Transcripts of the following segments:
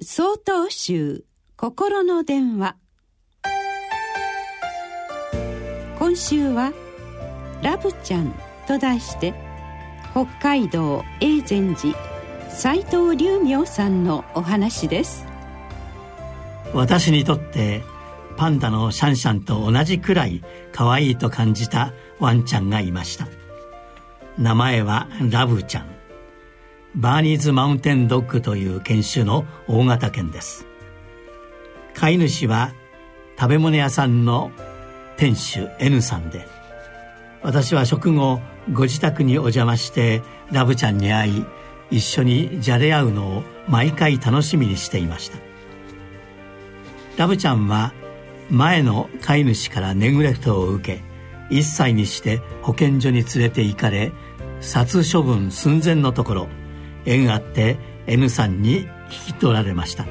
総統集心の電話。今週は「ラブちゃん」と題して北海道永禅寺斎藤龍明さんのお話です。私にとってパンダのシャンシャンと同じくらい可愛いと感じたワンちゃんがいました。名前はラブちゃん。バーニーズマウンテンドッグという犬種の大型犬です。飼い主は食べ物屋さんの店主 N さんで私は食後ご自宅にお邪魔してラブちゃんに会い一緒にじゃれ合うのを毎回楽しみにしていました。ラブちゃんは前の飼い主からネグレクトを受け1歳にして保健所に連れて行かれ殺処分寸前のところ縁あって N さんに引き取られました。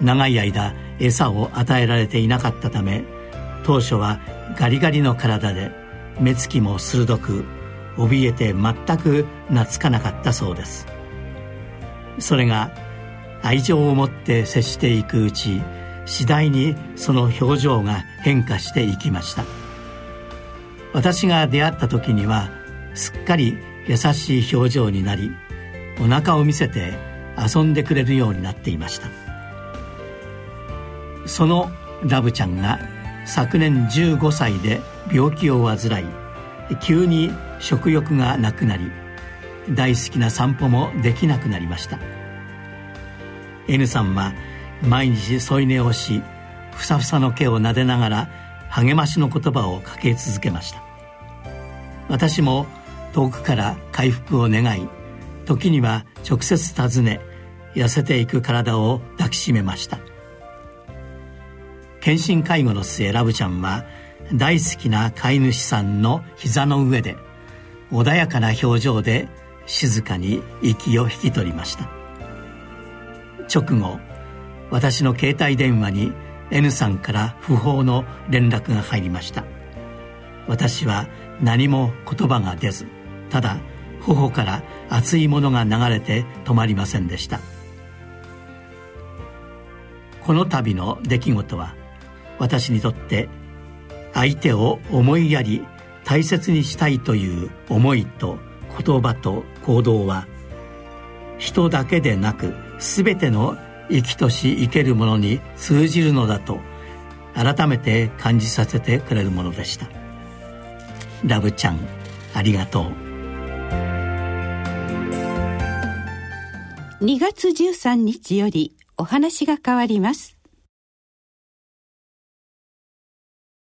長い間餌を与えられていなかったため当初はガリガリの体で目つきも鋭く怯えて全く懐かなかったそうです。それが愛情を持って接していくうち次第にその表情が変化していきました。私が出会った時にはすっかり優しい表情になりお腹を見せて遊んでくれるようになっていました。そのラブちゃんが昨年15歳で病気を患い急に食欲がなくなり大好きな散歩もできなくなりました。N さんは毎日添い寝をしふさふさの毛を撫でながら励ましの言葉をかけ続けました。私も遠くから回復を願い時には直接訪ね痩せていく体を抱きしめました。検診介護の末ラブちゃんは大好きな飼い主さんの膝の上で穏やかな表情で静かに息を引き取りました。直後私の携帯電話に N さんから不法の連絡が入りました。私は何も言葉が出ずただ頬から熱いものが流れて止まりませんでしたこの度の出来事は私にとって相手を思いやり大切にしたいという思いと言葉と行動は人だけでなく全ての生きとし生けるものに通じるのだと改めて感じさせてくれるものでしたラブちゃんありがとう2月13日よりお話が変わります。